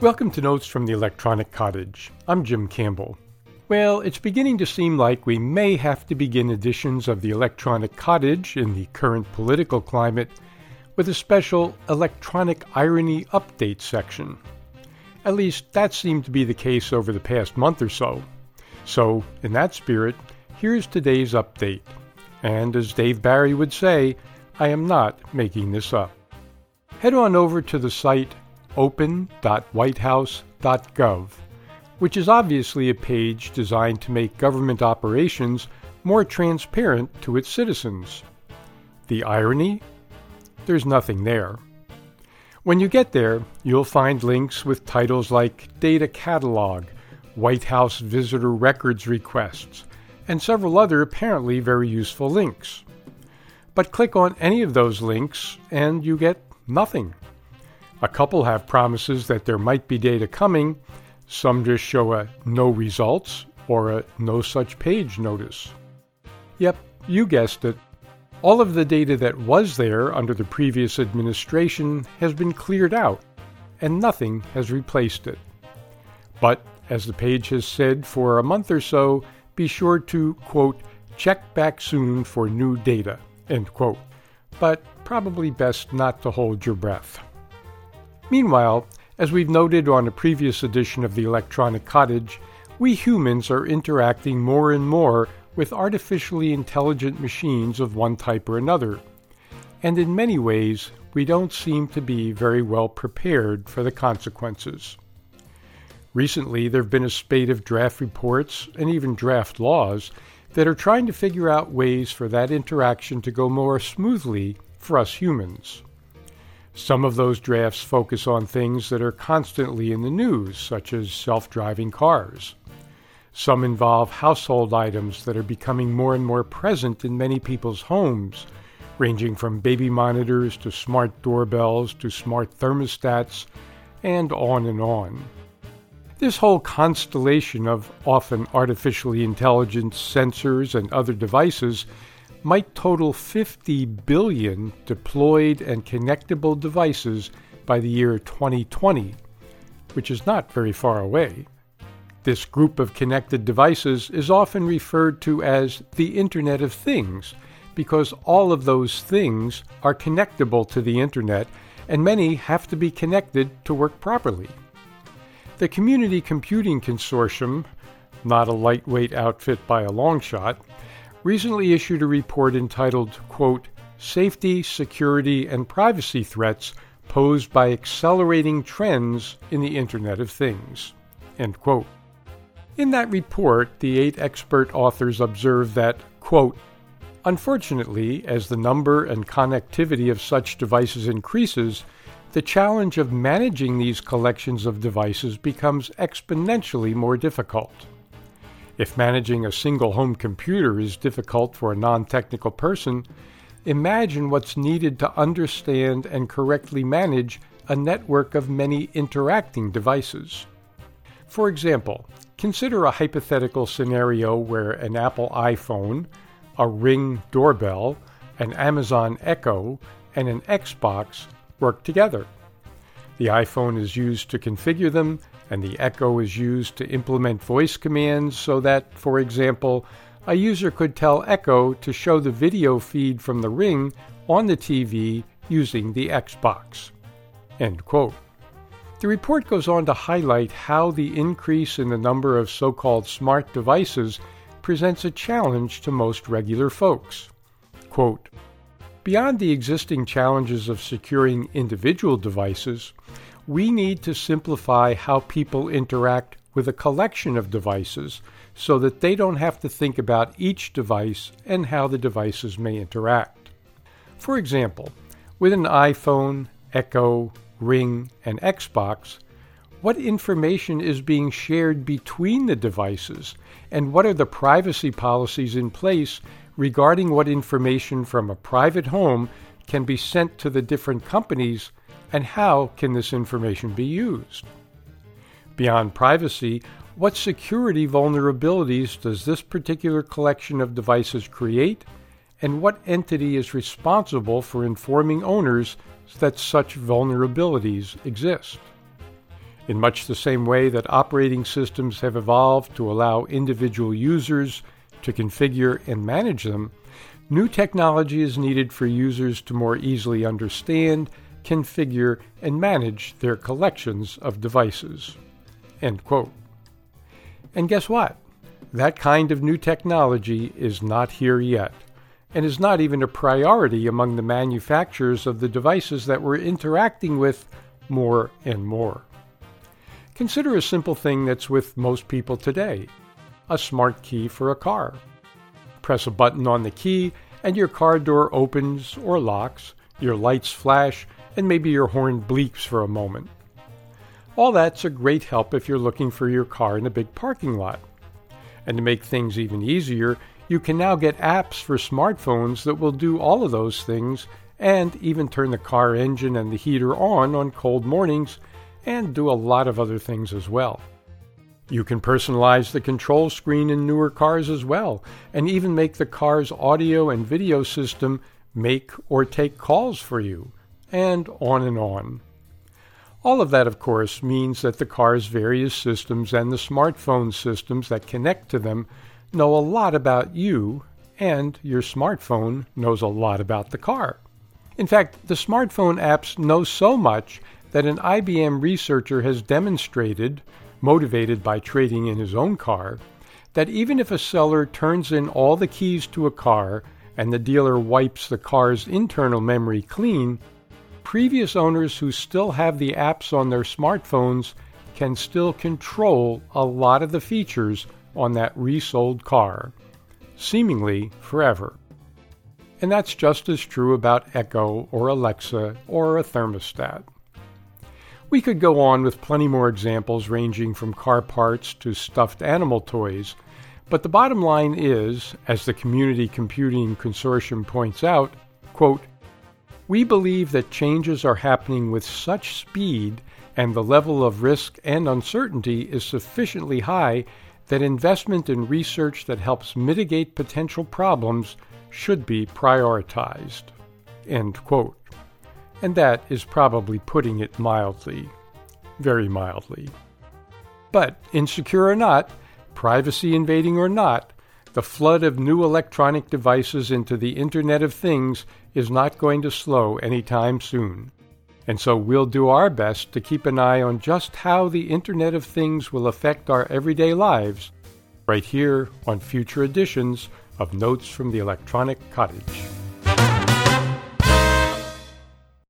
Welcome to Notes from the Electronic Cottage. I'm Jim Campbell. Well, it's beginning to seem like we may have to begin editions of the Electronic Cottage in the current political climate with a special Electronic Irony Update section. At least that seemed to be the case over the past month or so. So, in that spirit, here's today's update. And as Dave Barry would say, I am not making this up. Head on over to the site open.whitehouse.gov, which is obviously a page designed to make government operations more transparent to its citizens. The irony? There's nothing there. When you get there, you'll find links with titles like Data Catalog, White House Visitor Records Requests, and several other apparently very useful links. But click on any of those links and you get nothing. A couple have promises that there might be data coming, some just show a no results or a no such page notice. Yep, you guessed it. All of the data that was there under the previous administration has been cleared out, and nothing has replaced it. But, as the page has said for a month or so, be sure to, quote, check back soon for new data, end quote. But probably best not to hold your breath. Meanwhile, as we've noted on a previous edition of the Electronic Cottage, we humans are interacting more and more with artificially intelligent machines of one type or another. And in many ways, we don't seem to be very well prepared for the consequences. Recently, there have been a spate of draft reports and even draft laws that are trying to figure out ways for that interaction to go more smoothly for us humans. Some of those drafts focus on things that are constantly in the news, such as self driving cars. Some involve household items that are becoming more and more present in many people's homes, ranging from baby monitors to smart doorbells to smart thermostats, and on and on. This whole constellation of often artificially intelligent sensors and other devices might total 50 billion deployed and connectable devices by the year 2020, which is not very far away. This group of connected devices is often referred to as the Internet of Things because all of those things are connectable to the Internet and many have to be connected to work properly. The Community Computing Consortium, not a lightweight outfit by a long shot, recently issued a report entitled, quote, Safety, Security, and Privacy Threats Posed by Accelerating Trends in the Internet of Things. End quote. In that report, the eight expert authors observe that, quote, Unfortunately, as the number and connectivity of such devices increases, the challenge of managing these collections of devices becomes exponentially more difficult. If managing a single home computer is difficult for a non technical person, imagine what's needed to understand and correctly manage a network of many interacting devices. For example, consider a hypothetical scenario where an Apple iPhone, a Ring doorbell, an Amazon Echo, and an Xbox work together. The iPhone is used to configure them, and the Echo is used to implement voice commands so that, for example, a user could tell Echo to show the video feed from the Ring on the TV using the Xbox. End quote. The report goes on to highlight how the increase in the number of so called smart devices presents a challenge to most regular folks. Quote, Beyond the existing challenges of securing individual devices, we need to simplify how people interact with a collection of devices so that they don't have to think about each device and how the devices may interact. For example, with an iPhone, Echo, Ring, and Xbox, what information is being shared between the devices, and what are the privacy policies in place regarding what information from a private home can be sent to the different companies and how can this information be used? Beyond privacy, what security vulnerabilities does this particular collection of devices create, and what entity is responsible for informing owners that such vulnerabilities exist? In much the same way that operating systems have evolved to allow individual users to configure and manage them, new technology is needed for users to more easily understand, configure, and manage their collections of devices. End quote. And guess what? That kind of new technology is not here yet, and is not even a priority among the manufacturers of the devices that we're interacting with more and more. Consider a simple thing that's with most people today a smart key for a car. Press a button on the key, and your car door opens or locks, your lights flash, and maybe your horn bleeps for a moment. All that's a great help if you're looking for your car in a big parking lot. And to make things even easier, you can now get apps for smartphones that will do all of those things and even turn the car engine and the heater on on cold mornings and do a lot of other things as well. You can personalize the control screen in newer cars as well, and even make the car's audio and video system make or take calls for you, and on and on. All of that, of course, means that the car's various systems and the smartphone systems that connect to them know a lot about you, and your smartphone knows a lot about the car. In fact, the smartphone apps know so much that an IBM researcher has demonstrated, motivated by trading in his own car, that even if a seller turns in all the keys to a car and the dealer wipes the car's internal memory clean, previous owners who still have the apps on their smartphones can still control a lot of the features on that resold car, seemingly forever. And that's just as true about Echo or Alexa or a thermostat. We could go on with plenty more examples ranging from car parts to stuffed animal toys, but the bottom line is, as the Community Computing Consortium points out, quote, we believe that changes are happening with such speed and the level of risk and uncertainty is sufficiently high that investment in research that helps mitigate potential problems should be prioritized. End quote and that is probably putting it mildly, very mildly. But, insecure or not, privacy invading or not, the flood of new electronic devices into the Internet of Things is not going to slow anytime soon. And so we'll do our best to keep an eye on just how the Internet of Things will affect our everyday lives right here on future editions of Notes from the Electronic Cottage.